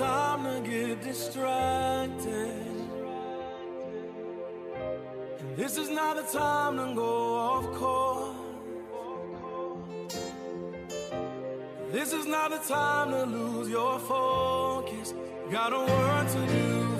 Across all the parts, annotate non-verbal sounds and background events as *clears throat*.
Time to get distracted. And this is not the time to go off course. This is not the time to lose your focus. Got a work to do.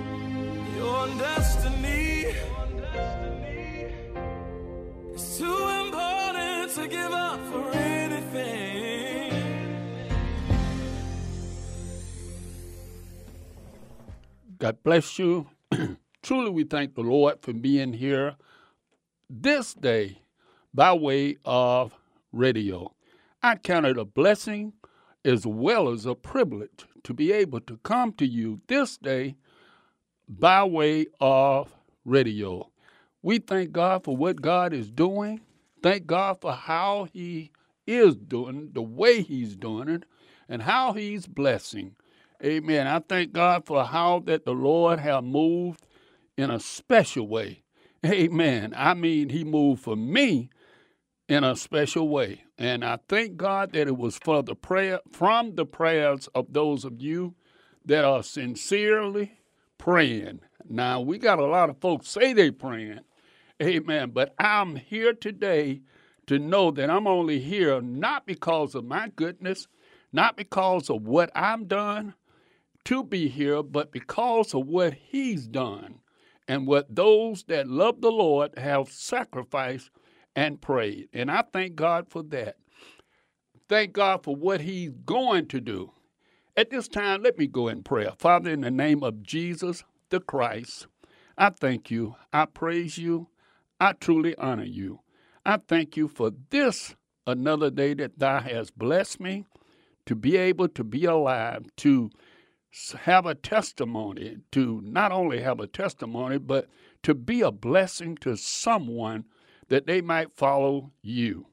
Destiny is too important to give up for anything. God bless you. *clears throat* Truly, we thank the Lord for being here this day by way of radio. I count it a blessing as well as a privilege to be able to come to you this day by way of radio. We thank God for what God is doing. Thank God for how He is doing, the way He's doing it, and how He's blessing. Amen. I thank God for how that the Lord have moved in a special way. Amen. I mean, He moved for me in a special way. And I thank God that it was for the prayer from the prayers of those of you that are sincerely praying. Now we got a lot of folks say they praying. Amen. But I'm here today to know that I'm only here not because of my goodness, not because of what I've done to be here, but because of what He's done and what those that love the Lord have sacrificed and prayed. And I thank God for that. Thank God for what He's going to do. At this time, let me go in prayer. Father, in the name of Jesus the Christ, I thank you. I praise you. I truly honor you. I thank you for this another day that thou hast blessed me to be able to be alive, to have a testimony, to not only have a testimony, but to be a blessing to someone that they might follow you.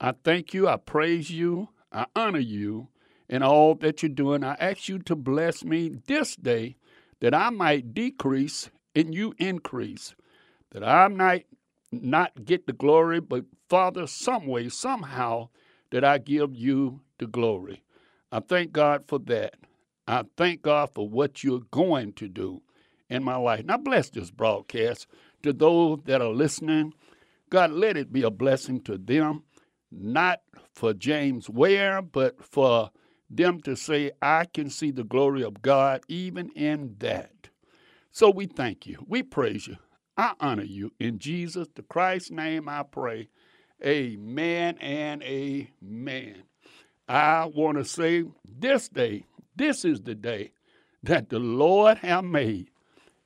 I thank you, I praise you, I honor you in all that you're doing. I ask you to bless me this day that I might decrease and you increase, that I might not get the glory, but Father, some way, somehow, that I give you the glory. I thank God for that. I thank God for what you're going to do in my life. Now, bless this broadcast to those that are listening. God, let it be a blessing to them, not for James Ware, but for them to say, I can see the glory of God even in that. So we thank you. We praise you. I honor you. In Jesus the Christ's name I pray. Amen and amen. I want to say this day, this is the day that the Lord have made,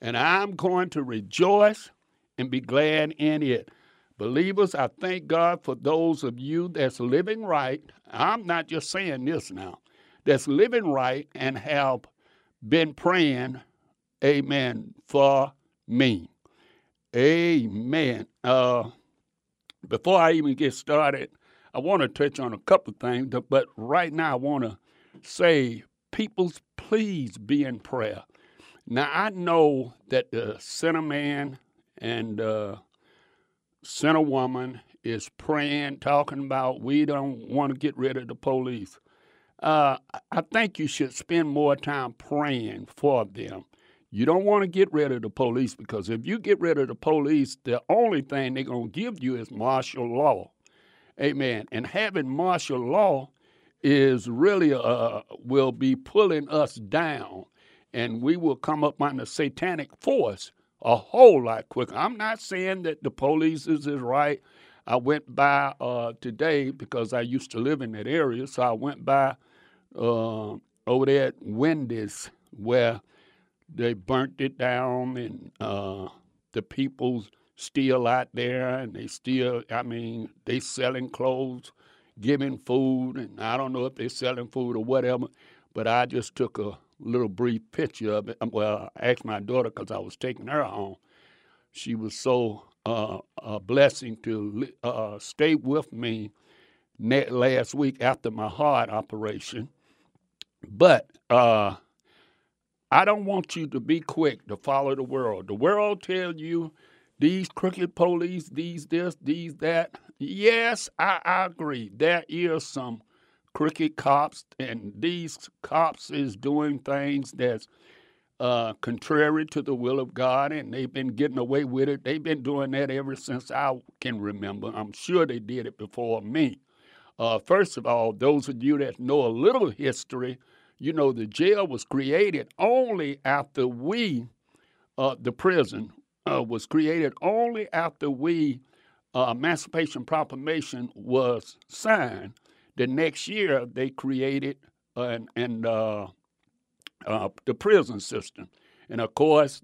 and I'm going to rejoice and be glad in it. Believers, I thank God for those of you that's living right. I'm not just saying this now, that's living right and have been praying, amen, for me. Amen. Uh, before I even get started, I want to touch on a couple of things, but right now I want to say, peoples, please be in prayer. Now, I know that the sinner man and uh, sinner woman is praying, talking about we don't want to get rid of the police. Uh, I think you should spend more time praying for them. You don't want to get rid of the police because if you get rid of the police, the only thing they're going to give you is martial law. Amen. And having martial law is really uh, will be pulling us down, and we will come up on the satanic force a whole lot quicker. I'm not saying that the police is, is right. I went by uh, today because I used to live in that area, so I went by uh, over there at Wendy's where they burnt it down and uh, the people's still out there and they still i mean they selling clothes giving food and i don't know if they're selling food or whatever but i just took a little brief picture of it. Well i asked my daughter because i was taking her home. She was so uh, a blessing to uh, stay with me last week after my heart operation but uh, I don't want you to be quick to follow the world. The world tell you these crooked police, these this, these that. Yes, I, I agree. There is some crooked cops, and these cops is doing things that's uh, contrary to the will of God, and they've been getting away with it. They've been doing that ever since I can remember. I'm sure they did it before me. Uh, first of all, those of you that know a little history, you know, the jail was created only after we, uh, the prison, uh, was created only after we, uh, Emancipation Proclamation was signed. The next year, they created and, and uh, uh, the prison system. And of course,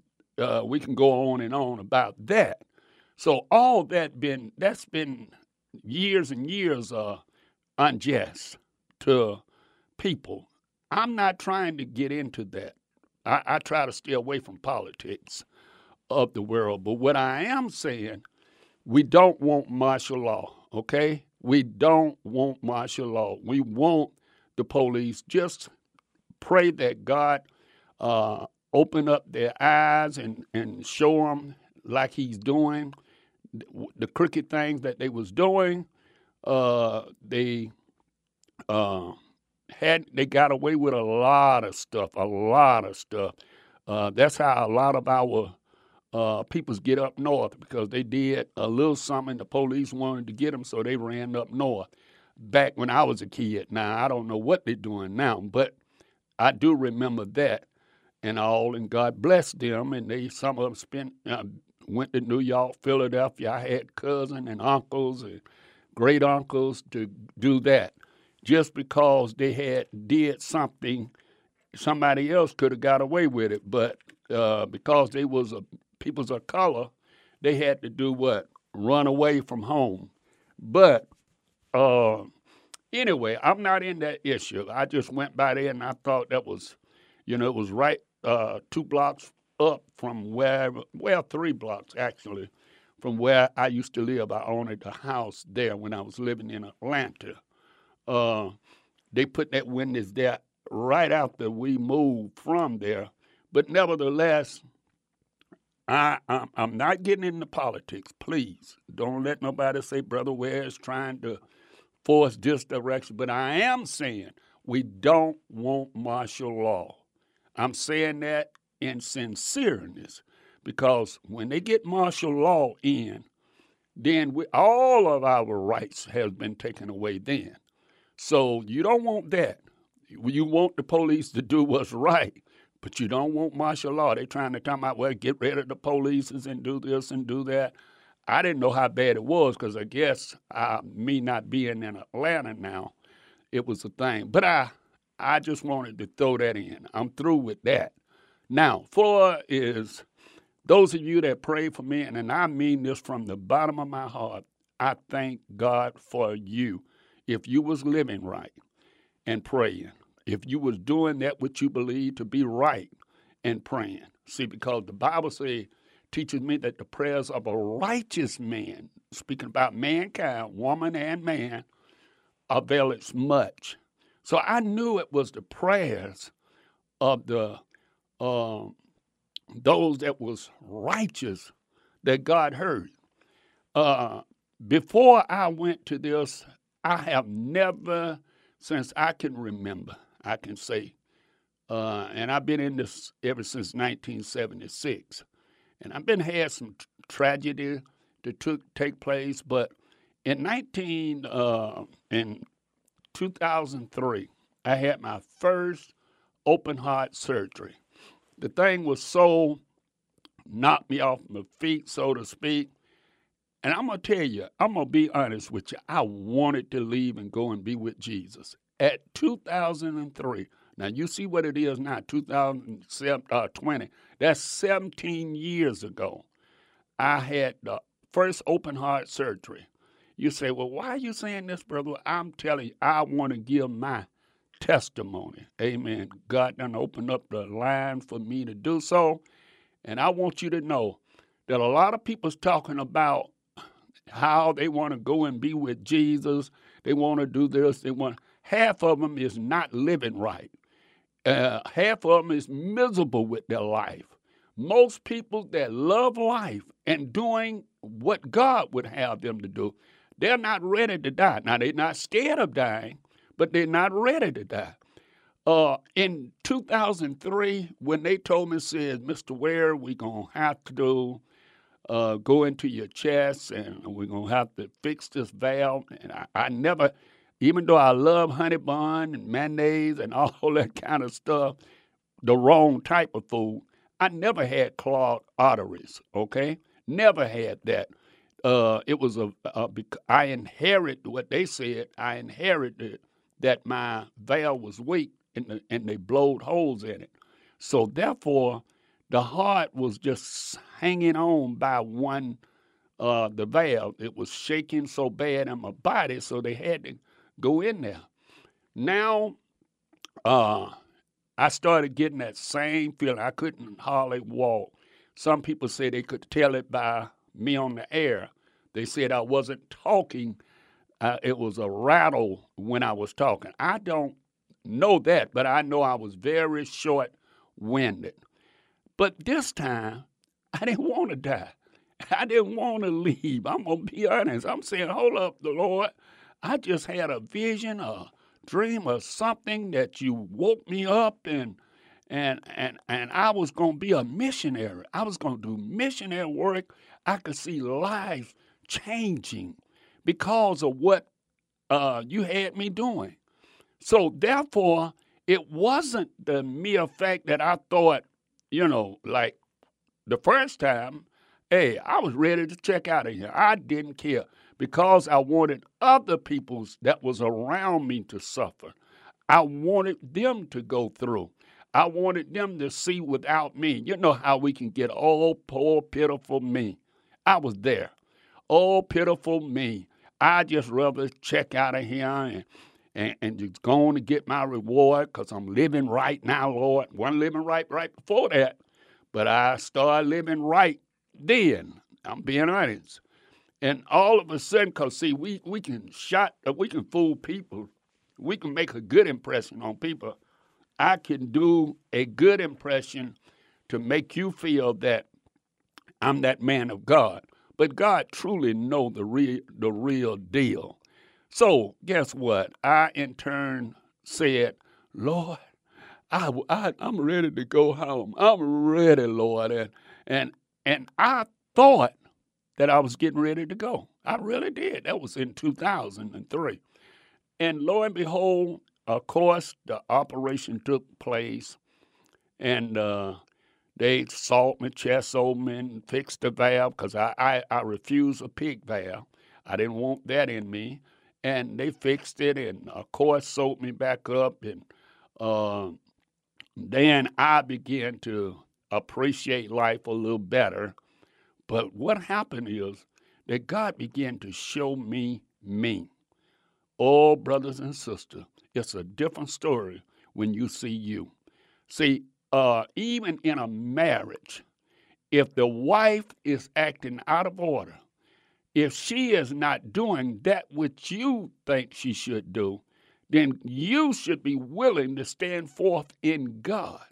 we can go on and on about that. So all that been that's been years and years uh, unjust to people I'm not trying to get into that. I, I try to stay away from politics of the world. But what I am saying, we don't want martial law, okay? We don't want martial law. We want the police. Just pray that God uh, open up their eyes and, and show them like he's doing the crooked things that they was doing. Uh, they uh, had they got away with a lot of stuff, a lot of stuff. Uh, that's how a lot of our uh, peoples get up north because they did a little something. The police wanted to get them, so they ran up north. Back when I was a kid, now I don't know what they're doing now, but I do remember that and all. And God bless them. And they some of them spent uh, went to New York, Philadelphia. I had cousins and uncles and great uncles to do that. Just because they had did something somebody else could have got away with it. But uh, because they was a peoples of color they had to do what? Run away from home. But uh, anyway i'm not in that issue. I just went by there and i thought that was you know it was right uh, two blocks up from where well three blocks actually from where i used to live i owned a house there when i was living in atlanta uh, they put that witness there right after we moved from there. But nevertheless, I, I'm, I'm not getting into politics. Please don't let nobody say Brother Ware is trying to force this direction. But I am saying we don't want martial law. I'm saying that in sincereness because when they get martial law in, then we, all of our rights have been taken away then. So you don't want that. You want the police to do what's right, but you don't want martial law. They're trying to come out, well, get rid of the police and do this and do that. I didn't know how bad it was because I guess uh, me not being in Atlanta now, it was a thing. But I, I just wanted to throw that in. I'm through with that. Now, four is those of you that pray for me, and I mean this from the bottom of my heart. I thank God for you if you was living right and praying, if you was doing that which you believe to be right and praying. See, because the Bible says teaches me that the prayers of a righteous man, speaking about mankind, woman and man, availeth much. So I knew it was the prayers of the uh, those that was righteous that God heard. Uh, before I went to this I have never, since I can remember, I can say, uh, and I've been in this ever since 1976, and I've been had some t- tragedy that took take place, but in 19 uh, in 2003, I had my first open heart surgery. The thing was so knocked me off my feet, so to speak. And I'm going to tell you, I'm going to be honest with you. I wanted to leave and go and be with Jesus. At 2003, now you see what it is now, 2020, uh, that's 17 years ago. I had the first open heart surgery. You say, well, why are you saying this, brother? I'm telling you, I want to give my testimony. Amen. God done opened up the line for me to do so. And I want you to know that a lot of people's talking about how they want to go and be with Jesus. They want to do this. They want half of them is not living right. Uh, half of them is miserable with their life. Most people that love life and doing what God would have them to do, they're not ready to die. Now they're not scared of dying, but they're not ready to die. Uh, in 2003, when they told me, said, Mr. Ware, we're going to have to do, uh, go into your chest and we're going to have to fix this valve. And I, I never, even though I love honey bun and mayonnaise and *laughs* all that kind of stuff, the wrong type of food, I never had clogged arteries, okay? Never had that. Uh, it was a, a, I inherited what they said, I inherited that my valve was weak and, the, and they blowed holes in it. So therefore, the heart was just hanging on by one uh, the valve. It was shaking so bad in my body, so they had to go in there. Now, uh, I started getting that same feeling. I couldn't hardly walk. Some people say they could tell it by me on the air. They said I wasn't talking uh, it was a rattle when I was talking. I don't know that, but I know I was very short winded. But this time, *laughs* I didn't want to die. *laughs* I didn't want to leave. I'm going to be honest. I'm saying, hold up, the Lord. I just had a vision, a dream, or something that you woke me up and and and and I was going to be a missionary. I was going to do missionary work. I could see life changing because of what uh, you had me doing. So therefore, it wasn't the mere fact that I thought, you know, like the first time, hey, I was ready to check out of here. I didn't care because I wanted other people's that was around me to suffer. I wanted them to go through. I wanted them to see without me. You know how we can get, oh, poor, pitiful me. I was there. Oh, pitiful me. I just rather check out of here and, and, and just go on to get my reward because I'm living right now, Lord. Wasn't living right right before that, but I started living right then. I'm being honest. And all of a sudden, because see, we, we can shot, we can fool people. We can make a good impression on people. I can do a good impression to make you feel that I'm that man of God. But God truly know the real the real deal. So guess what? I in turn said, Lord, I, I I'm ready to go home. I'm ready, Lord, and and and I thought that I was getting ready to go. I really did. That was in 2003. And lo and behold, of course, the operation took place, and uh, they salt my chest open and fixed the valve because I, I, I refuse a pig valve. I didn't want that in me. And they fixed it and, of course, sewed me back up. And uh, then I began to appreciate life a little better. But what happened is that God began to show me me. Oh, brothers and sisters, it's a different story when you see you. See, uh, even in a marriage, if the wife is acting out of order, if she is not doing that which you think she should do, then you should be willing to stand forth in God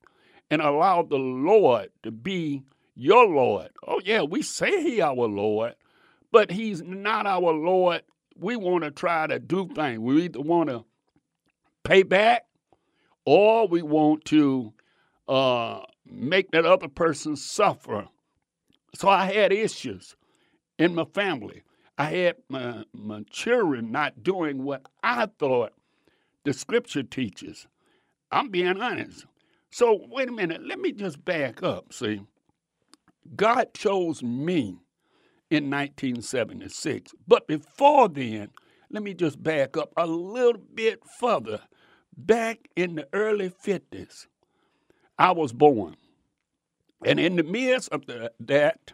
and allow the Lord to be your Lord. Oh, yeah, we say He our Lord, but He's not our Lord. We want to try to do things. We either want to pay back or we want to uh, make that other person suffer. So I had issues in my family. I had my, my children not doing what I thought the scripture teaches. I'm being honest. So, wait a minute, let me just back up. See, God chose me in 1976. But before then, let me just back up a little bit further. Back in the early 50s, I was born. And in the midst of the, that,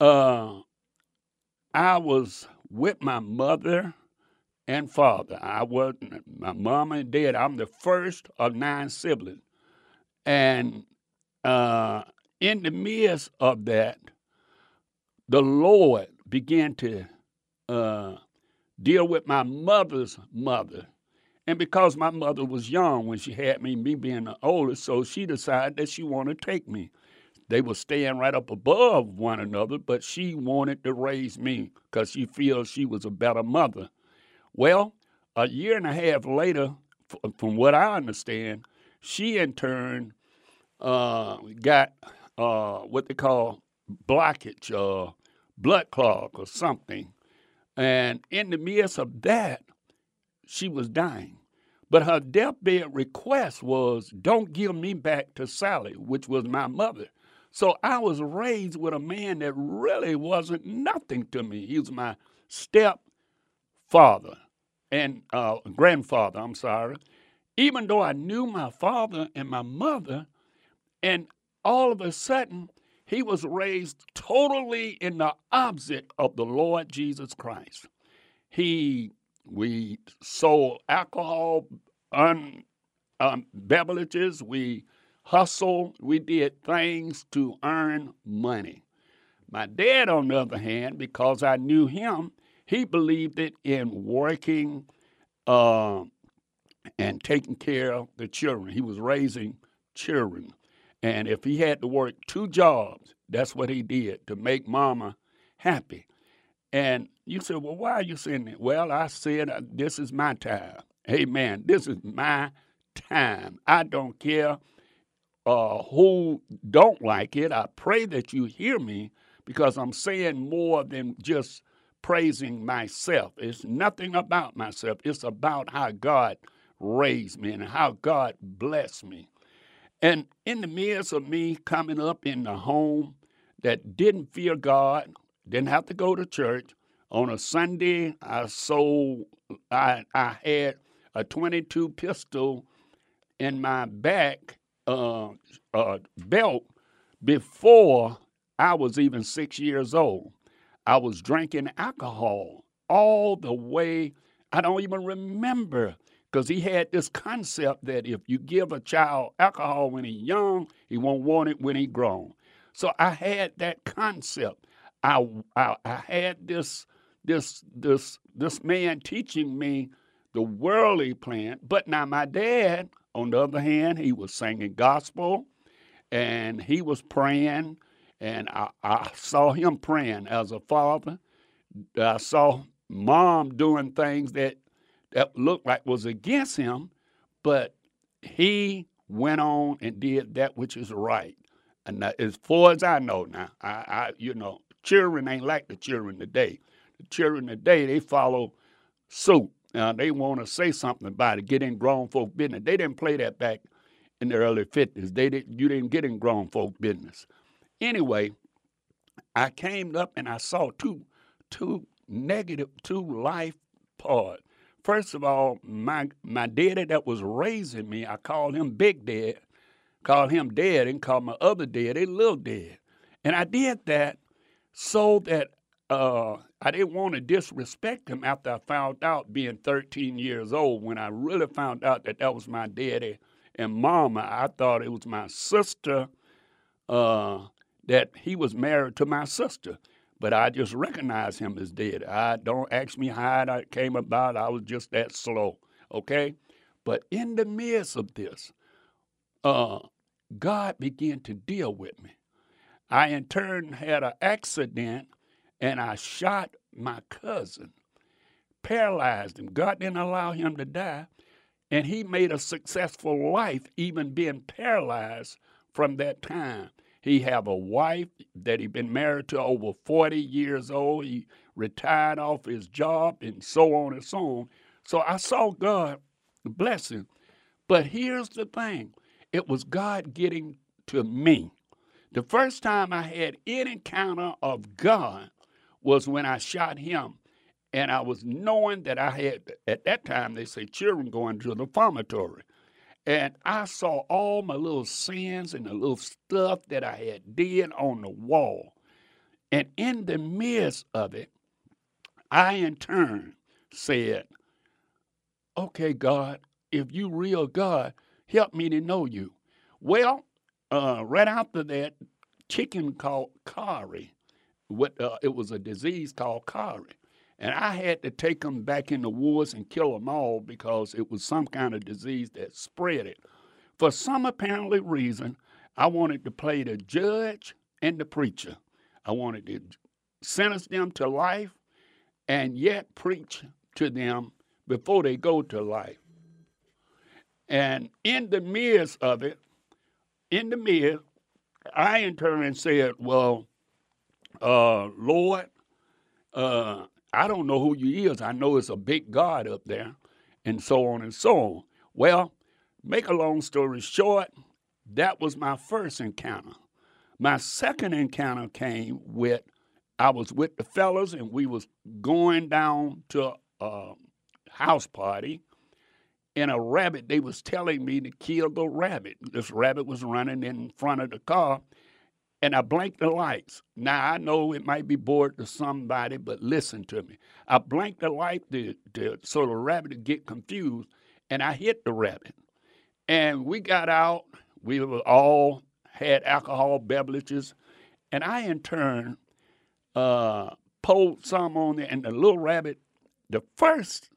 uh, I was with my mother and father. I was my mom and dad. I'm the first of nine siblings, and uh, in the midst of that, the Lord began to uh, deal with my mother's mother. And because my mother was young when she had me, me being the oldest, so she decided that she wanted to take me. They were staying right up above one another, but she wanted to raise me because she feels she was a better mother. Well, a year and a half later, from what I understand, she in turn uh, got uh, what they call blockage, uh, blood clog, or something. And in the midst of that, she was dying. But her deathbed request was, Don't give me back to Sally, which was my mother. So I was raised with a man that really wasn't nothing to me. He was my stepfather and uh, grandfather, I'm sorry. Even though I knew my father and my mother, and all of a sudden, he was raised totally in the opposite of the Lord Jesus Christ. He, we sold alcohol, un, um, beverages, we hustled, we did things to earn money. My dad, on the other hand, because I knew him, he believed it in working uh, and taking care of the children. He was raising children. And if he had to work two jobs, that's what he did to make mama happy. And you said, well, why are you saying that? Well, I said, uh, this is my time. Amen. This is my time. I don't care uh, who don't like it. I pray that you hear me because I'm saying more than just praising myself. It's nothing about myself. It's about how God raised me and how God blessed me. And in the midst of me coming up in the home that didn't fear God, didn't have to go to church, on a Sunday I sold I I had a 22 pistol in my back uh, uh, belt before I was even six years old. I was drinking alcohol all the way. I don't even remember because he had this concept that if you give a child alcohol when he's young, he won't want it when he's grown. So I had that concept. I, I, I had this this this this man teaching me the worldly plan. But now my dad, on the other hand, he was singing gospel, and he was praying, and I, I saw him praying as a father. I saw mom doing things that that looked like was against him, but he went on and did that which is right. And as far as I know now, I, I you know, children ain't like the children today. The children today, they follow suit. They want to say something about it, get in grown folk business. They didn't play that back in the early 50s. They didn't, you didn't get in grown folk business. Anyway, I came up and I saw two, two negative, two life parts. First of all, my my daddy that was raising me, I called him Big Dad, called him Dad, and called my other dad daddy Little Dad. And I did that so that uh, I didn't want to disrespect him after I found out, being 13 years old, when I really found out that that was my daddy and mama. I thought it was my sister, uh, that he was married to my sister but I just recognized him as dead. I don't ask me how it came about. I was just that slow. Okay, but in the midst of this, uh, God began to deal with me. I in turn had an accident, and I shot my cousin, paralyzed him. God didn't allow him to die, and he made a successful life, even being paralyzed from that time. He have a wife that he been married to over 40 years old. He retired off his job and so on and so on. So I saw God blessing. But here's the thing it was God getting to me. The first time I had any encounter of God was when I shot him. And I was knowing that I had, at that time, they say children going to the reformatory. And I saw all my little sins and the little stuff that I had did on the wall. And in the midst of it, I in turn said, Okay, God, if you real God, help me to know you. Well, uh, right after that, chicken called kari. What uh, it was a disease called kari, and I had to take them back in the woods and kill them all because it was some kind of disease that spread it. For some apparently reason, I wanted to play the judge and the preacher. I wanted to sentence them to life and yet preach to them before they go to life. And in the midst of it, in the midst, I in turn said, Well, uh, Lord, uh, I don't know who you is. I know it's a big God up there, and so on and so on. Well, make a long story short, that was my first encounter. My second encounter came with I was with the fellas and we was going down to a house party and a rabbit they was telling me to kill the rabbit. This rabbit was running in front of the car and I blinked the lights. Now I know it might be bored to somebody, but listen to me. I blinked the light to, to, so the rabbit would get confused, and I hit the rabbit. And we got out. We were all had alcohol beverages, and I in turn uh, pulled some on there, and the little rabbit. The first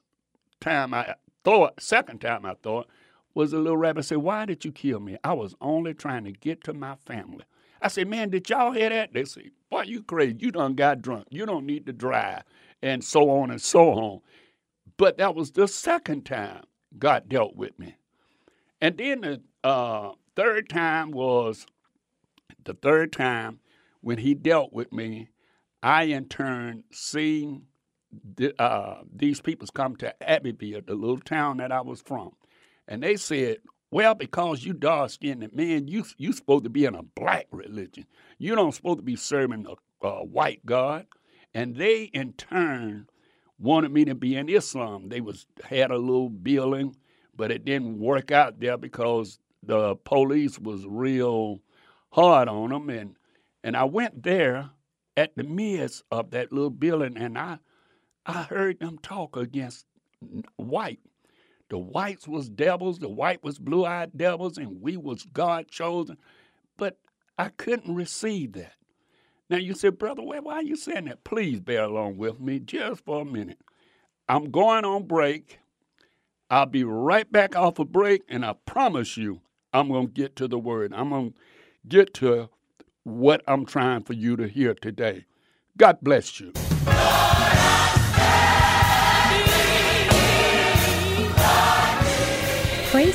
time I thought, second time I thought, was the little rabbit said, "Why did you kill me? I was only trying to get to my family." I said, "Man, did y'all hear that?" They say, "Boy, you crazy? You done got drunk. You don't need to drive," and so on and so on. But that was the second time God dealt with me, and then the uh, third time was the third time when He dealt with me I, in turn, seen the, uh, these people come to Abbeville, the little town that I was from, and they said, "Well, because you dark skinned man, you you supposed to be in a black religion. You don't supposed to be serving a, a white God." And they, in turn, wanted me to be in Islam. They was had a little building, but it didn't work out there because the police was real hard on them, and and I went there at the midst of that little building, and I, I heard them talk against white. The whites was devils, the white was blue-eyed devils, and we was God chosen. But I couldn't receive that. Now you say, brother, why are you saying that? Please bear along with me just for a minute. I'm going on break. I'll be right back off a break, and I promise you, I'm going to get to the word. I'm going to get to what I'm trying for you to hear today. God bless you.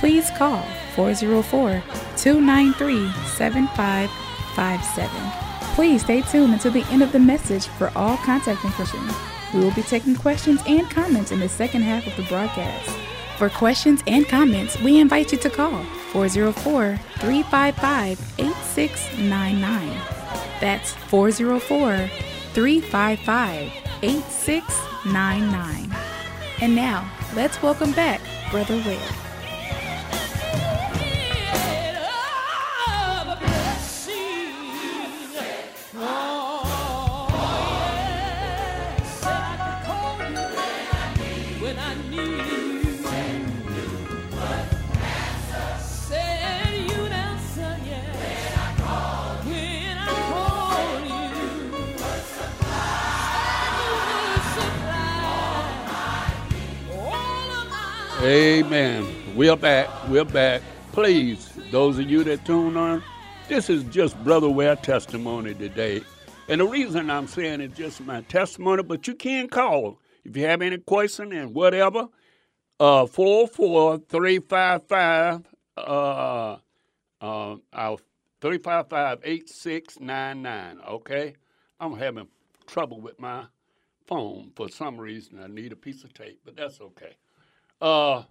please call 404 293 7557. Please stay tuned until the end of the message for all contact information. We will be taking questions and comments in the second half of the broadcast. For questions and comments, we invite you to call 404 355 8699. That's 404 355 8699. And now, let's welcome back Brother Ware. Amen. We're back. We're back. Please, those of you that tune on, this is just Brother Ware testimony today. And the reason I'm saying it's just my testimony, but you can call if you have any question and whatever. Uh, 44355 uh, uh, 355-8699, Okay? I'm having trouble with my phone for some reason. I need a piece of tape, but that's okay. Uh,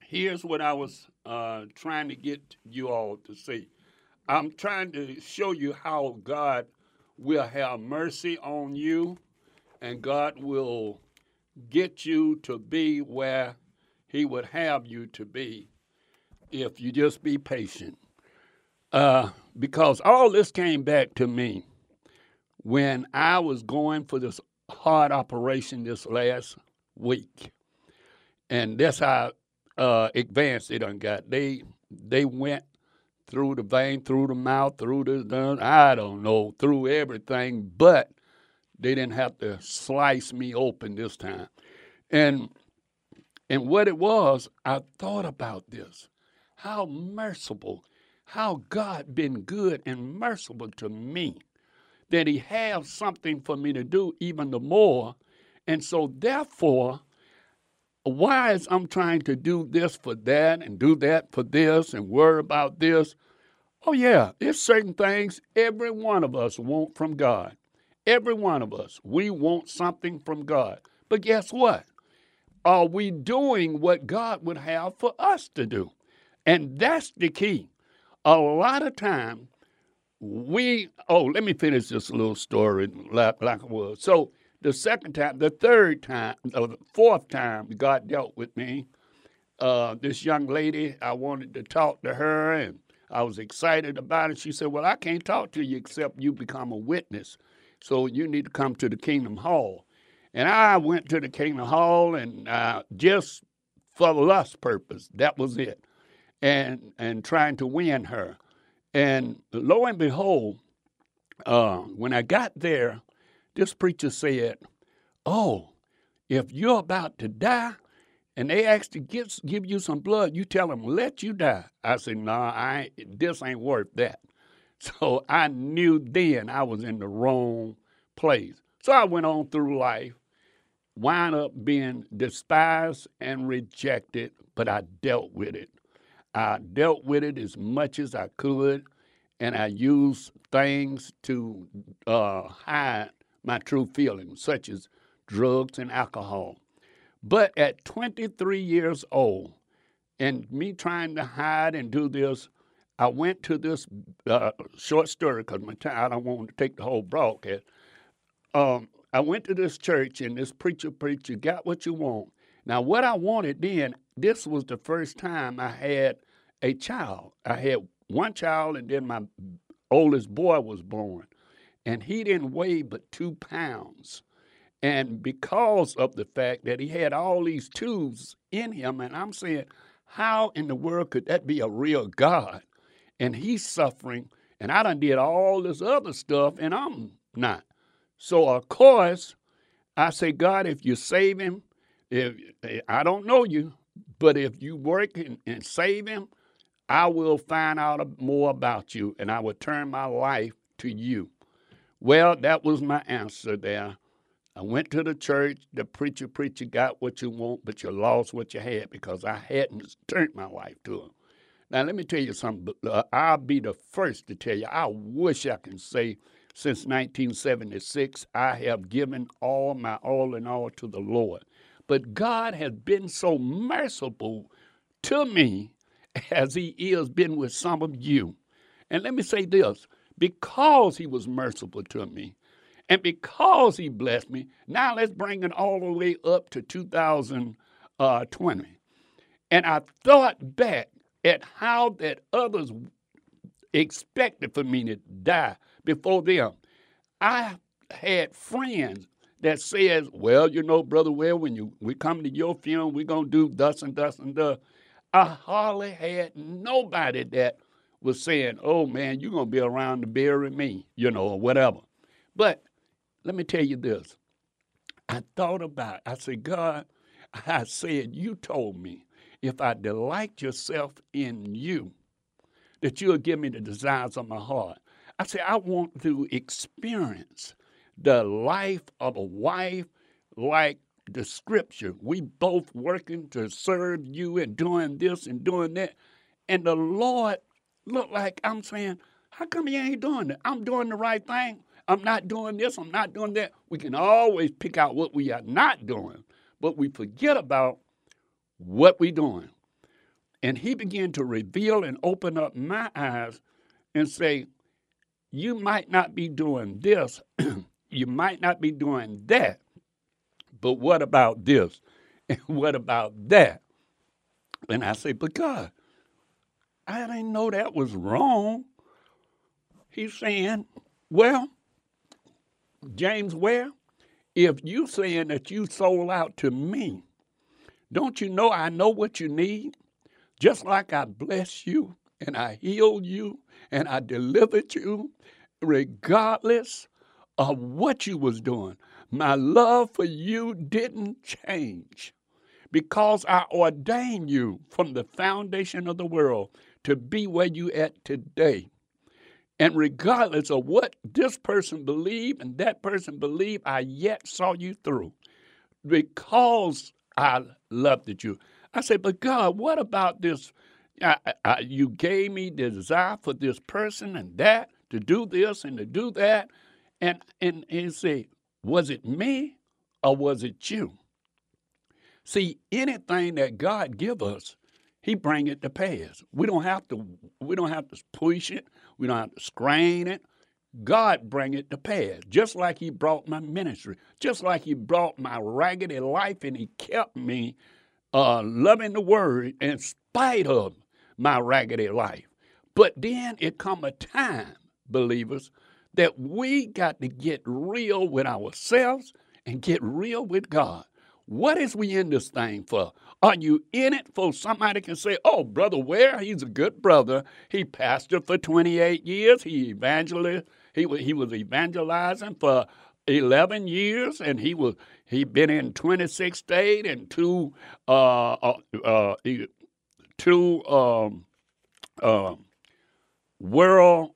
here's what I was uh, trying to get you all to see. I'm trying to show you how God will have mercy on you and God will get you to be where He would have you to be if you just be patient. Uh, because all this came back to me when I was going for this heart operation this last week. And that's how uh, advanced they done got. They they went through the vein, through the mouth, through the I don't know, through everything, but they didn't have to slice me open this time. And and what it was, I thought about this. How merciful, how God been good and merciful to me that he has something for me to do even the more. And so therefore, why is I'm trying to do this for that and do that for this and worry about this? Oh yeah, there's certain things every one of us want from God. Every one of us, we want something from God. But guess what? Are we doing what God would have for us to do? And that's the key. A lot of time we oh let me finish this little story like, like it was so the second time the third time or the fourth time god dealt with me uh, this young lady i wanted to talk to her and i was excited about it. She said well i can't talk to you except you become a witness. So you need to come to the kingdom hall. And i went to the kingdom hall and uh, just for lust purpose that was it and and trying to win her. And lo and behold, uh, when I got there, this preacher said, Oh, if you're about to die and they actually get, give you some blood, you tell them, let you die. I said, no, nah, I this ain't worth that. *laughs* So I knew then I was in the wrong place. So I went on through life, wound up being despised and rejected, but I dealt with it. I dealt with it as much as I could, and I used things to uh, hide my true feelings, such as drugs and alcohol. But at 23 years old, and me trying to hide and do this, I went to this uh, short story because my time, I don't want to take the whole broadcast. Um, I went to this church, and this preacher preached, You got what you want. Now, what I wanted then, this was the first time I had a child. I had one child, and then my oldest boy was born. And he didn't weigh but two pounds. And because of the fact that he had all these tubes in him, and I'm saying, how in the world could that be a real God? And he's suffering, and I done did all this other stuff, and I'm not. So of course, I say, God, if you save him, if eh, I don't know you, but if you work and, and save him, I will find out more about you and I will turn my life to you. Well, that was my answer there. I went to the church. The preacher preacher got what you want, but you lost what you had because I hadn't turned my wife to him. Now, let me tell you something. Uh, I'll be the first to tell you, I wish I can say since 1976, I have given all my all in all to the Lord. But God has been so merciful to me *laughs* as he is been with some of you. And let me say this because he was merciful to me, and because he blessed me, now let's bring it all the way up to 2020. And I thought back at how that others expected for me to die before them. I had friends that says, well, you know, brother, well, when you we come to your funeral, we're gonna do thus and thus and thus. I hardly had nobody that was saying, oh man, you're going to be around to bury me, you know, or whatever. But let me tell you this. I thought about it. I said, God, *laughs* I said, you told me if I delight yourself in you, that you'll give me the desires of my heart. I say, I want to experience the life of a wife like the scripture. We both working to serve you and doing this and doing that. And the Lord look like I'm saying, how come you ain't doing it? I'm doing the right thing. I'm not doing this. I'm not doing that. We can always pick out what we are not doing, but we forget about what we're doing. And he began to reveal and open up my eyes and say, You might not be doing this, *clears throat* you might not be doing that, but what about this? *laughs* And what about that? And I say, But God, I didn't know that was wrong. He's saying, Well, James Ware, if you saying that you sold out to me, don't you know I know what you need? Just like I bless you and I healed you and I delivered you, regardless of what you was doing. My love for you didn't change because I ordained you from the foundation of the world to be where you at today. And regardless of what this person believed and that person believed, I yet saw you through because I loved you. I said, but God, what about this? I, I, you gave me the desire for this person and that to do this and to do that. And, and, and said, was it me or was it you? See, anything that God give us, he bring it to pass. We don't have to we don't have to push it. We don't have to strain it. God bring it to pass. Just like he brought my ministry, just like he brought my raggedy life and he kept me uh, loving the word in spite of my raggedy life. But then it come a time, believers, that we got to get real with ourselves and get real with God. What is we in this thing for? Are you in it for somebody can say, "Oh, brother Ware, he's a good brother. He pastored for 28 years. He evangelist. He he was evangelizing for 11 years, and he was he been in 26 states and two uh, uh, uh, two um, uh, world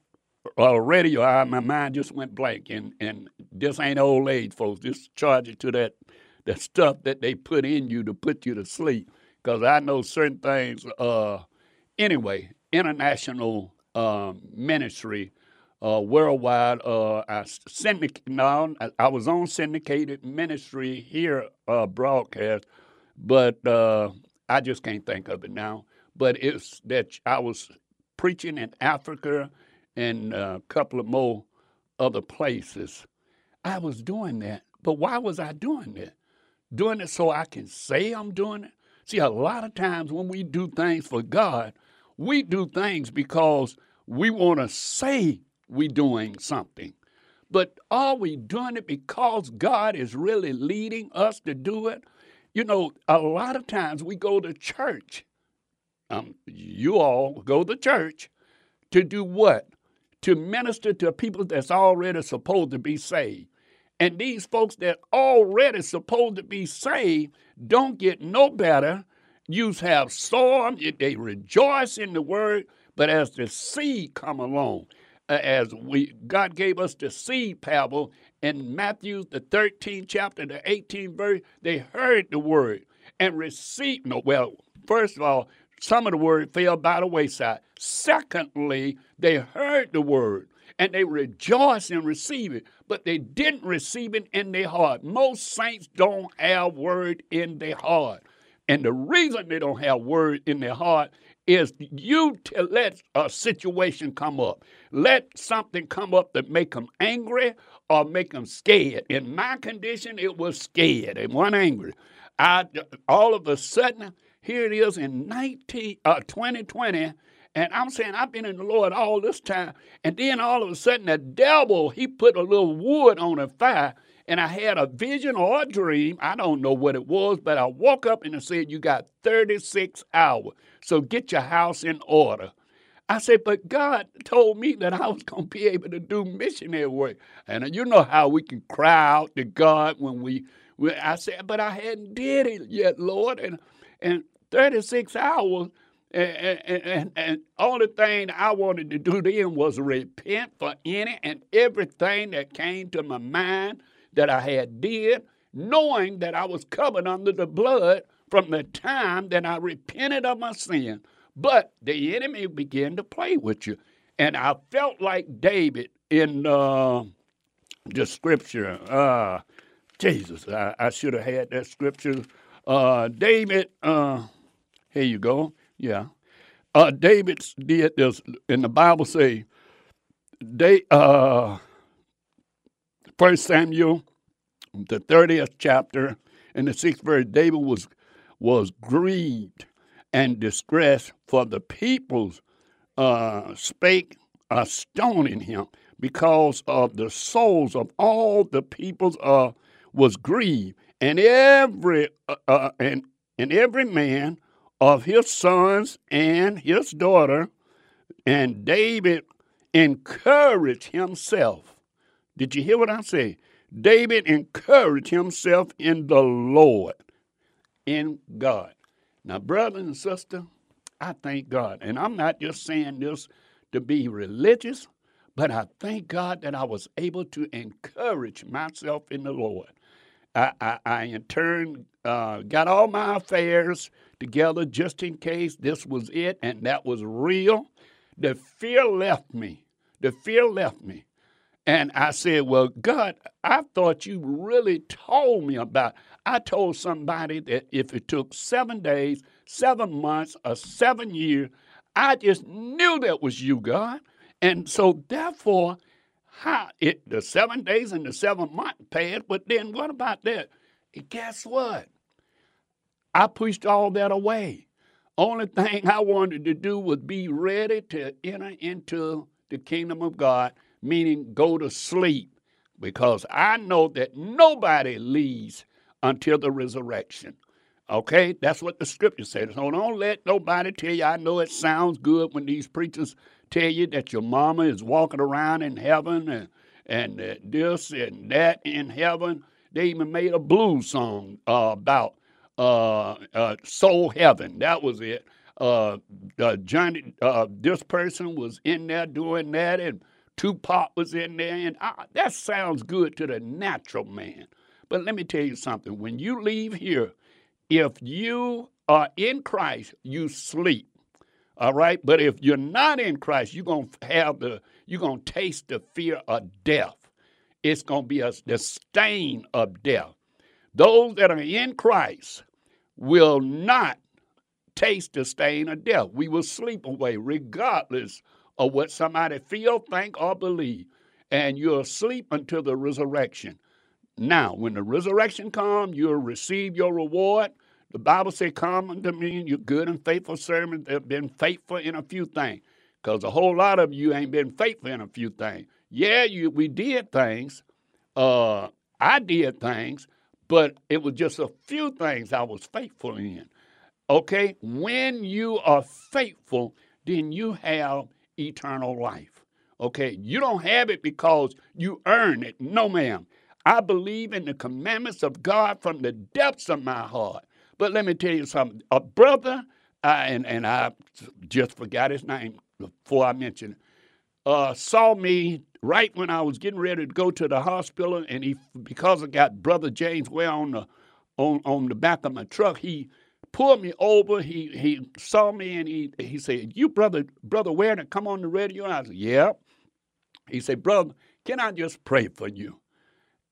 uh, radio. I, my mind just went blank, and and this ain't old age, folks. This charge it to that that stuff that they put in you to put you to sleep. Because I know certain things. Uh, anyway, international um, ministry uh, worldwide. Uh, I syndic- no, I, was on syndicated ministry here uh, broadcast, but uh, I just can't think of it now. But it's that I was preaching in Africa and a couple of more other places. I was doing that, but why was I doing that? Doing it so I can say I'm doing it. See, a lot of times when we do things for God, we do things because we want to say we're doing something. But are we doing it because God is really leading us to do it? You know, a lot of times we go to church. Um, you all go to church to do what? To minister to people that's already supposed to be saved. And these folks that already supposed to be saved don't get no better. You have storm, they rejoice in the word, but as the seed come along, as we God gave us the seed parable in Matthew the 13th chapter, the 18th verse, they heard the word and received no well, first of all, some of the word fell by the wayside. Secondly, they heard the word and they rejoiced and received it, but they didn't receive it in their heart. Most saints don't have word in their heart. And the reason they don't have word in their heart is you to let a situation come up. Let something come up that make them angry or make them scared. In my condition, it was scared and one angry. I all of a sudden, here it is in 19, uh, 2020, and I'm saying I've been in the Lord all this time, and then all of a sudden the devil he put a little wood on a fire and I had a vision or a dream. I don't know what it was, but I woke up and it said, You got 36 hours. So get your house in order. I said, But God told me that I was going to be able to do missionary work. And you know how we can cry out to God when we, I said, But I hadn't did it yet, Lord. And, and 36 hours. And, and, and, only thing I wanted to do then was repent for any and everything that came to my mind that I had did, knowing that I was covered under the blood from the time that I repented of my sin. But the enemy began to play with you. And I felt like David in uh, the scripture. Uh, Jesus, I, I should have had that scripture. Uh, David, uh, here you go. Yeah. Uh, David did this, and the Bible say, they, uh, First Samuel, the 30th chapter, in the sixth verse, David was, was grieved and distressed for the peoples uh, spake a stoning him because of the souls of all the peoples uh, was grieved, and every uh, uh, and and every man of his sons and his daughter, and David encouraged himself. Did you hear what I say? David encouraged himself in the Lord, in God. Now, brother and sister, I thank God. And I'm not just saying this to be religious, but I thank God that I was able to encourage myself in the Lord. I, I, I in turn uh, got all my affairs together just in case this was it and that was real. The fear left me. The fear left me. And I said, Well, God, I thought you really told me about. I told somebody that if it took seven days, seven months, or seven years, I just knew that was you, God. And so therefore, how it the seven days and the seven month passed, but then what about that? And guess what? I pushed all that away. Only thing I wanted to do was be ready to enter into the kingdom of God meaning go to sleep, because I know that nobody leaves until the resurrection. Okay, that's what the scripture says. So don't let nobody tell you. I know it sounds good when these preachers tell you that your mama is walking around in heaven and and uh, this and that in heaven. They even made a blues song uh, about uh, uh, soul heaven. That was it. Uh, uh, Johnny, uh, this person was in there doing that, and Tupac was in there, and uh, that sounds good to the natural man. But let me tell you something. When you leave here, if you are in Christ, you sleep. All right? But if you're not in Christ, you're gonna have the you're gonna taste the fear of death. It's gonna be a the stain of death. Those that are in Christ will not taste the stain of death. We will sleep away regardless of what somebody feel, think, or believe. And you'll asleep until the resurrection. Now, when the resurrection comes, you'll receive your reward. The Bible says, Come unto me, you good and faithful servants that have been faithful in a few things. Because a whole lot of you ain't been faithful in a few things. Yeah, you we did things. Uh, I did things, but it was just a few things I was faithful in. Okay? When you are faithful, then you have eternal life. Okay, you don't have it because you earn it. No, ma'am. I believe in the commandments of God from the depths of my heart. But let me tell you something. A brother, and, and I just forgot his name before I mentioned it, uh, saw me right when I was getting ready to go to the hospital, and he, because I got Brother James Ware on the on, on the back of my truck, he pulled me over. He he saw me and he he said, "You brother brother Werner, come on the radio." And I said, "Yeah." He said, "Brother, can I just pray for you?"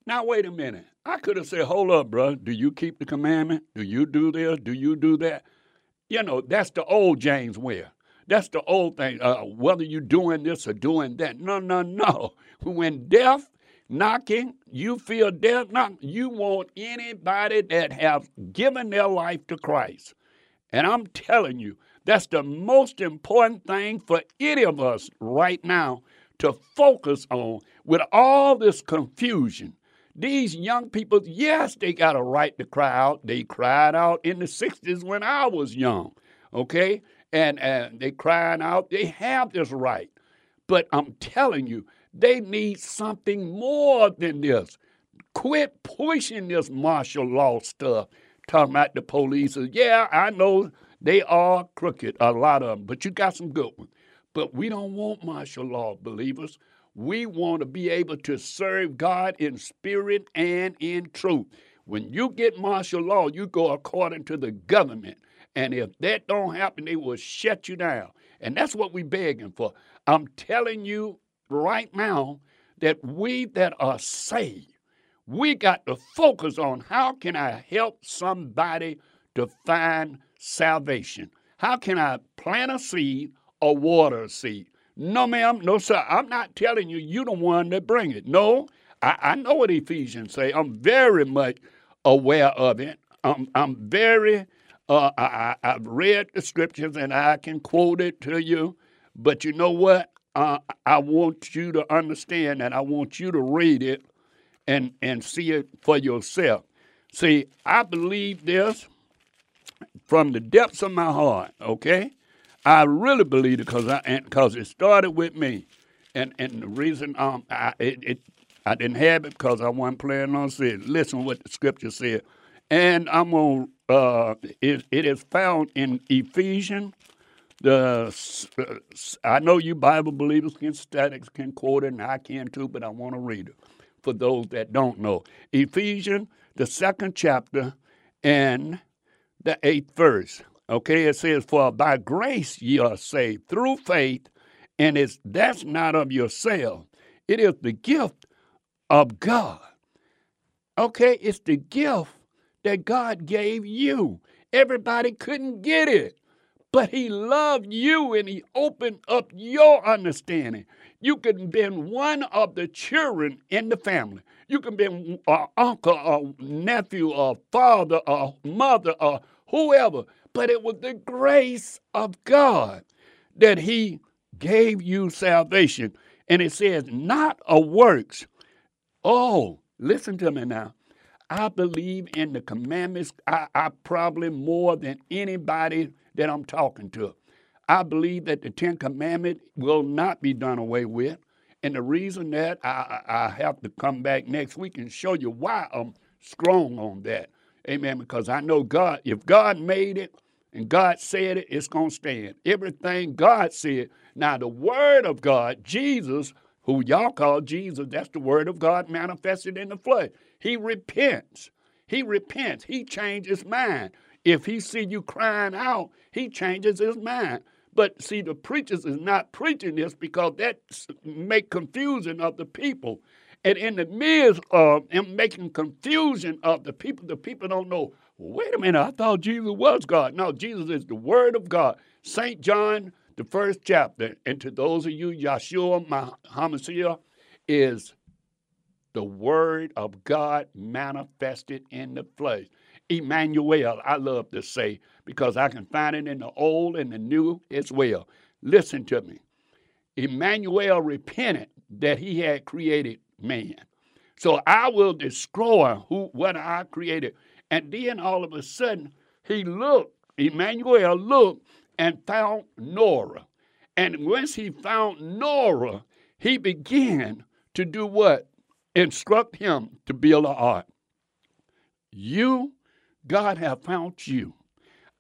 Now wait a minute. I could have said, "Hold up, brother. Do you keep the commandment? Do you do this? Do you do that?" You know, that's the old James Ware. That's the old thing. Uh, whether you're doing this or doing that. No, no, no. When death knocking, you feel death knocking, you want anybody that have given their life to Christ. And I'm telling you, that's the most important thing for any of us right now to focus on with all this confusion. These young people, yes, they got a right to cry out. They cried out in the 60s when I was young, okay? And, and they crying out. They have this right. But I'm telling you, they need something more than this. Quit pushing this martial law stuff. Talking about the police. Yeah, I know They are crooked, a lot of them, but you got some good ones. But we don't want martial law, believers. We want to be able to serve God in spirit and in truth. When you get martial law, you go according to the government. And if that don't happen, they will shut you down. And that's what we're begging for. I'm telling you right now that we that are saved, we got to focus on how can I help somebody to find salvation? How can I plant a seed or water a seed? No, ma'am, no, sir. I'm not telling you you the one that bring it. No, I, I know what Ephesians say. I'm very much aware of it. I'm, I'm very uh, I, have read the scriptures and I can quote it to you, but you know what? Uh, I want you to understand that I want you to read it and, and see it for yourself. See, I believe this from the depths of my heart, okay? I really believe it because because it started with me. And and the reason um I it, it I didn't have it because I wasn't planning on saying. Listen what the scripture said. And I'm going to, uh, it, it is found in Ephesians. The, uh, I know you Bible believers can statics can quote it, and I can too, but I want to read it for those that don't know. Ephesians, the second chapter, and the eighth verse. Okay, it says, For by grace ye are saved through faith, and it's that's not of yourself. It is the gift of God. Okay, it's the gift that God gave you. Everybody couldn't get it, but He loved you and He opened up your understanding. You can been one of the children in the family. You can been an uncle or nephew or father or mother or whoever. But it was the grace of God that He gave you salvation. And it says, not a works. Oh, listen to me now. I believe in the commandments. I, I, probably more than anybody that I'm talking to. I believe that the Ten Commandments will not be done away with. And the reason that I, I have to come back next week and show you why I'm strong on that. Amen. Because I know God, if God made it and God said it, it's going to stand. Everything God said. Now, the Word of God, Jesus, who y'all call Jesus, that's the Word of God manifested in the flesh. He repents. He repents. He changes his mind. If he see you crying out, he changes his mind. But see, the preachers is not preaching this because that make confusion of the people. And in the midst of making confusion of the people, the people don't know, wait a minute, I thought Jesus was God. No, Jesus is the Word of God. St. John, the first chapter, and to those of you, Yeshua, my Hamashiach, is the Word of God manifested in the flesh. Emmanuel, I love to say, because I can find it in the Old and the New as well. Listen to me. Emmanuel repented that he had created man. So I will destroy who what I created. And then all of a sudden, he looked, Emmanuel looked and found Noah. And once he found Noah, he began to do what? Instruct him to build an ark. You, God have found you.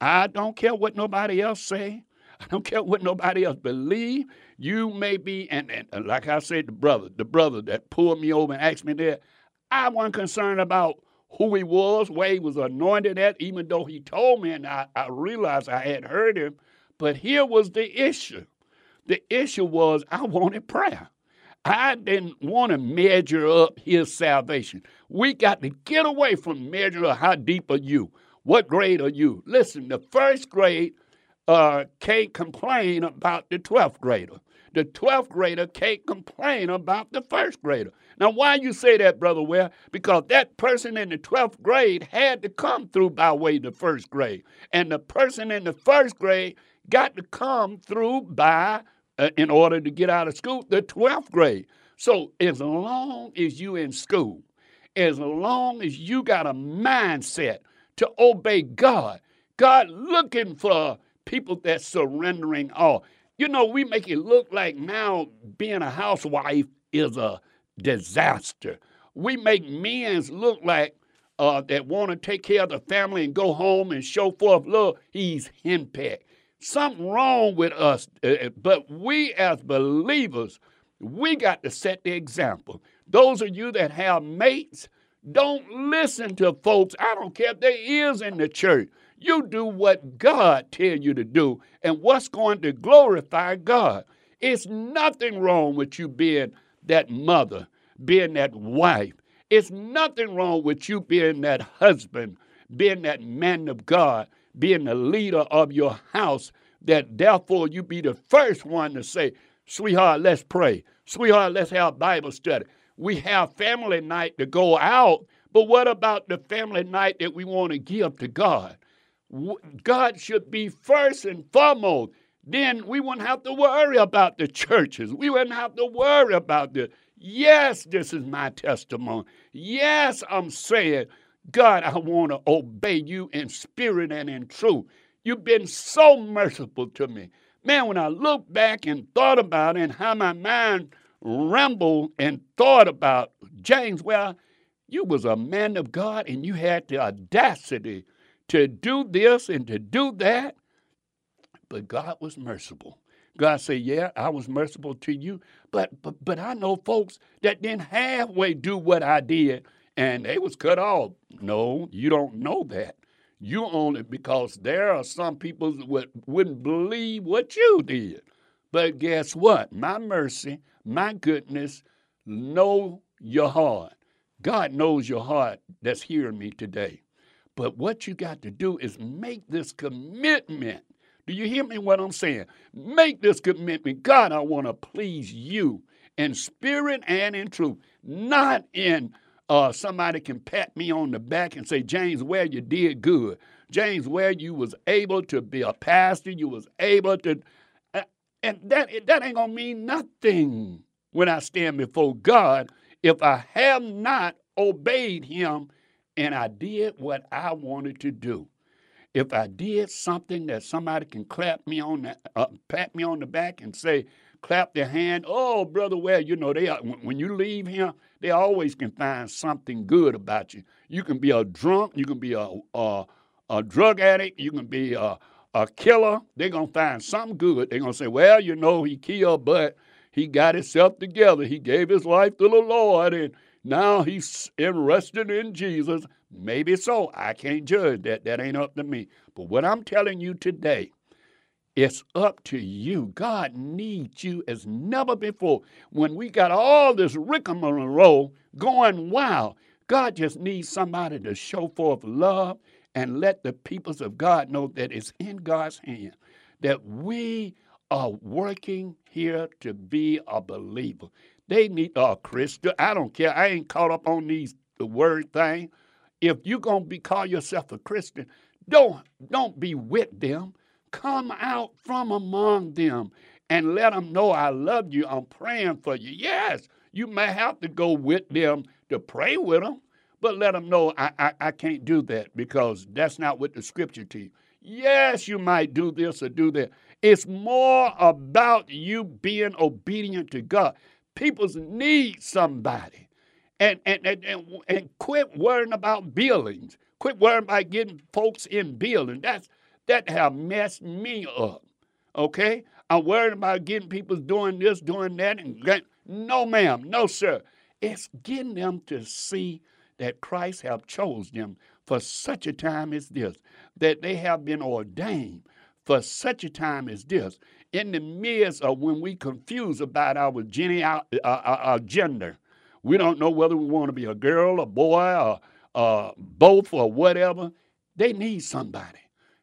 I don't care what nobody else say. I don't care what nobody else believe. You may be, and, and like I said, the brother, the brother that pulled me over and asked me that, I wasn't concerned about who he was, where he was anointed at, even though he told me, and I, I realized I had heard him. But here was the issue. The issue was I wanted prayer. I didn't want to measure up his salvation. We got to get away from measuring how deep are you? What grade are you? Listen, the first grade uh, can't complain about the 12th grader. The 12th grader can't complain about the first grader. Now, why you say that, Brother Ware? Because that person in the 12th grade had to come through by way of the first grade. And the person in the first grade got to come through by in order to get out of school, the 12th grade. So as long as you in school, as long as you got a mindset to obey God, God looking for people that surrendering all. You know, we make it look like now being a housewife is a disaster. We make men look like uh, that want to take care of the family and go home and show forth love, he's henpecked. Something wrong with us, uh, uh, but we as believers, we got to set the example. Those of you that have mates, don't listen to folks. I don't care if there is in the church. You do what God tell you to do and what's going to glorify God. It's nothing wrong with you being that mother, being that wife. It's nothing wrong with you being that husband, being that man of God, being the leader of your house, that therefore you be the first one to say, Sweetheart, let's pray. Sweetheart, let's have Bible study. We have family night to go out, but what about the family night that we want to give to God? God should be first and foremost. Then we wouldn't have to worry about the churches. We wouldn't have to worry about the. Yes, this is my testimony. Yes, I'm saying, God, I want to obey you in spirit and in truth. You've been so merciful to me. Man, when I look back and thought about it and how my mind rambled and thought about James, well, you was a man of God and you had the audacity to do this and to do that. But God was merciful. God said, Yeah, I was merciful to you, but but but I know folks that didn't halfway do what I did and they was cut off. No, you don't know that. You only because there are some people that would, wouldn't believe what you did. But guess what? My mercy, my goodness, know your heart. God knows your heart that's hearing me today. But what you got to do is make this commitment. Do you hear me what I'm saying? Make this commitment. God, I want to please you in spirit and in truth, not in uh, somebody can pat me on the back and say, James, Ware you did good. James, Ware you was able to be a pastor, you was able to, uh, and that that ain't gonna mean nothing when I stand before God if I have not obeyed Him and I did what I wanted to do. If I did something that somebody can clap me on the, uh, pat me on the back and say, clap their hand, oh, brother, well, you know, they are, when you leave here, they always can find something good about you. You can be a drunk, you can be a, a, a drug addict, you can be a, a killer. They're going to find something good. They're going to say, well, you know, he killed, but he got himself together. He gave his life to the Lord, and now he's interested in Jesus. Maybe so. I can't judge that. That ain't up to me. But what I'm telling you today, it's up to you. God needs you as never before. When we got all this rigmarole going wild, God just needs somebody to show forth love and let the peoples of God know that it's in God's hand, that we are working here to be a believer. They need uh, a Christian. I don't care. I ain't caught up on these the word thing. If you're gonna be call yourself a Christian, don't don't be with them. Come out from among them and let them know I love you. I'm praying for you. Yes, you may have to go with them to pray with them, but let them know I, I, I can't do that because that's not what the scripture teaches. Yes, you might do this or do that. It's more about you being obedient to God. People need somebody. And, and, and, and, and quit worrying about buildings. Quit worrying about getting folks in buildings. That's that have messed me up. Okay? I'm worried about getting people doing this, doing that, and no, ma'am, no, sir. It's getting them to see that Christ have chose them for such a time as this, that they have been ordained for such a time as this in the midst of when we confuse about our, our, our, our gender. We don't know whether we want to be a girl, a boy, or uh, both, or whatever. They need somebody.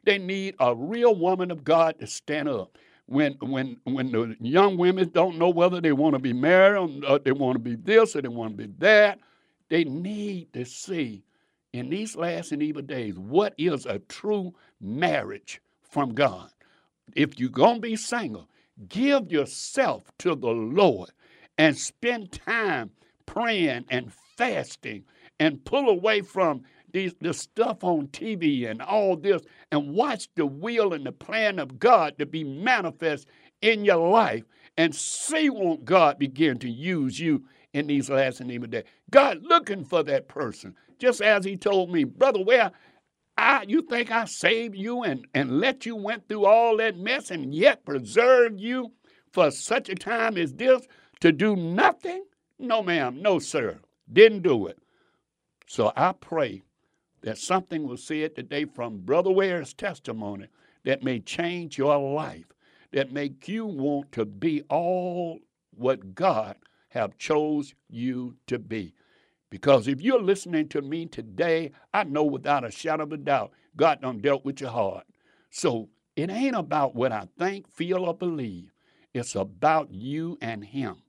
They need a real woman of God to stand up. When when when the young women don't know whether they want to be married or uh, they want to be this or they want to be that, they need to see in these last and evil days what is a true marriage from God if you're going to be single, give yourself to the Lord and spend time praying and fasting and pull away from these, the stuff on TV and all this and watch the will and the plan of God to be manifest in your life and see won't God begin to use you in these last and evil days. God looking for that person, just as He told me, brother. Where I, you think I saved you and and let you went through all that mess and yet preserved you for such a time as this to do nothing? No, ma'am. No, sir. Didn't do it. So I pray that something was said today from Brother Ware's testimony that may change your life, that make you want to be all what God have chose you to be. Because if you're listening to me today, I know without a shadow of a doubt, God done dealt with your heart. So it ain't about what I think, feel, or believe. It's about you and Him.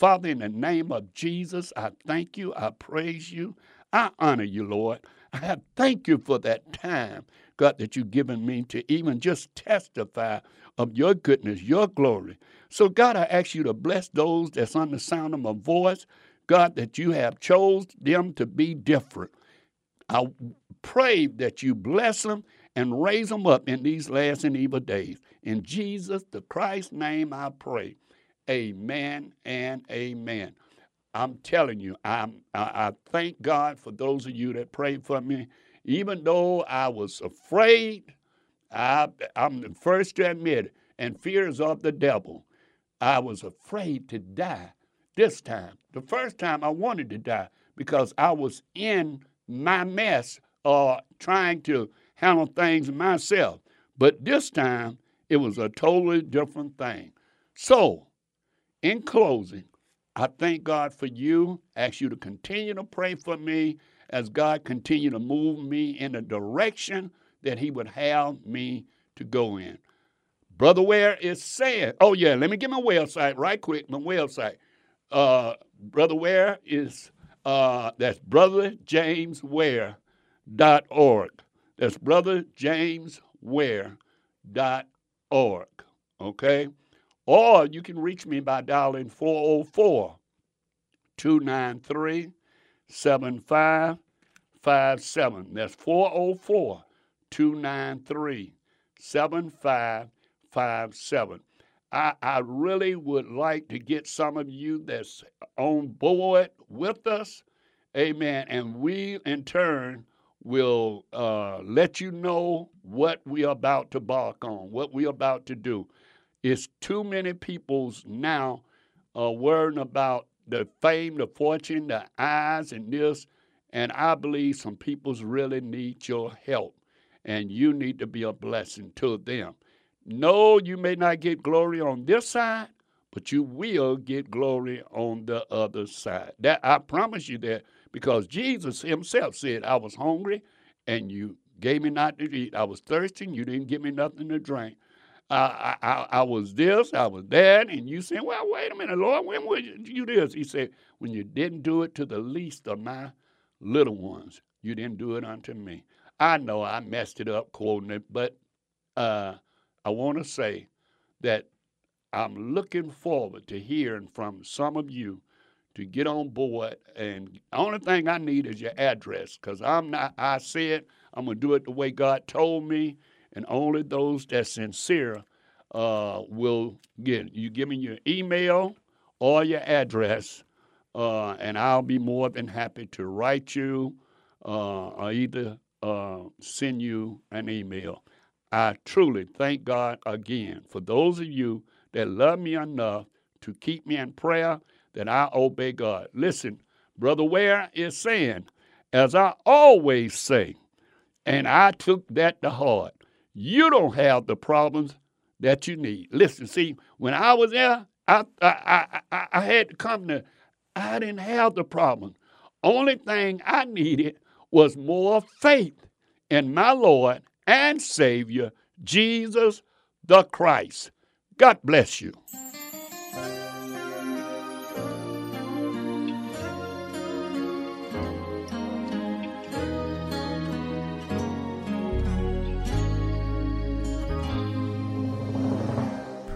Father, in the name of Jesus, I thank you, I praise you, I honor you, Lord. I thank you for that time, God, that you've given me to even just testify of your goodness, your glory. So, God, I ask you to bless those that's on the sound of my voice. God, that you have chose them to be different. I pray that you bless them and raise them up in these last and evil days. In Jesus the Christ's name I pray. Amen and amen. I'm telling you, I'm, I, I thank God for those of you that prayed for me. Even though I was afraid, I, I'm the first to admit it, and fears of the devil. I was afraid to die this time. The first time I wanted to die because I was in my mess or uh, trying to handle things myself. But this time, it was a totally different thing. So, in closing, I thank God for you. Ask you to continue to pray for me as God continue to move me in the direction that He would have me to go in. Brother Ware is saying, oh yeah, let me get my website right quick. My website, uh, Brother Ware is uh, that's Brother James brotherjamesware.org. That's brotherjamesware.org. Okay. Or you can reach me by dialing 404 293 7557. That's 404 293 7557. I, I really would like to get some of you that's on board with us. Amen. And we, in turn, will uh, let you know what we're about to bark on, what we're about to do. It's too many people's now uh, worrying about the fame, the fortune, the eyes, and this. And I believe some people's really need your help, and you need to be a blessing to them. No, you may not get glory on this side, but you will get glory on the other side. That I promise you that because Jesus Himself said, "I was hungry, and you gave me not to eat. I was thirsty, and you didn't give me nothing to drink." I, I, I was this, I was that, and you said, well, wait a minute, Lord, when would you do this? He said, when you didn't do it to the least of my little ones, you didn't do it unto me. I know I messed it up quoting it, but uh, I want to say that I'm looking forward to hearing from some of you to get on board. And the only thing I need is your address because I'm not, I said I'm going to do it the way God told me and only those that sincere uh, will get. You give me your email or your address, uh, and I'll be more than happy to write you uh, or either uh, send you an email. I truly thank God again for those of you that love me enough to keep me in prayer that I obey God. Listen, Brother Ware is saying, as I always say, and I took that to heart you don't have the problems that you need. Listen, see, when I was there, I, I, I, I had to come to, I didn't have the problem. Only thing I needed was more faith in my Lord and Savior, Jesus the Christ. God bless you.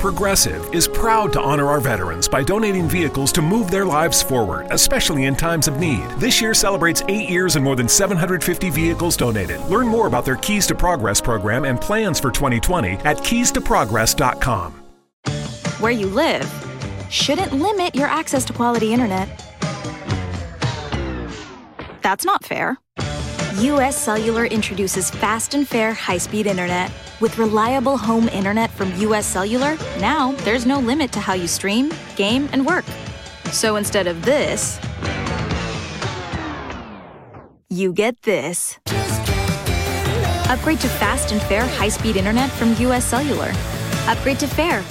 Progressive is proud to honor our veterans by donating vehicles to move their lives forward, especially in times of need. This year celebrates eight years and more than 750 vehicles donated. Learn more about their Keys to Progress program and plans for 2020 at keystoprogress.com. Where you live shouldn't limit your access to quality internet. That's not fair. US Cellular introduces fast and fair high speed internet. With reliable home internet from US Cellular, now there's no limit to how you stream, game, and work. So instead of this, you get this. Upgrade to fast and fair high speed internet from US Cellular. Upgrade to fair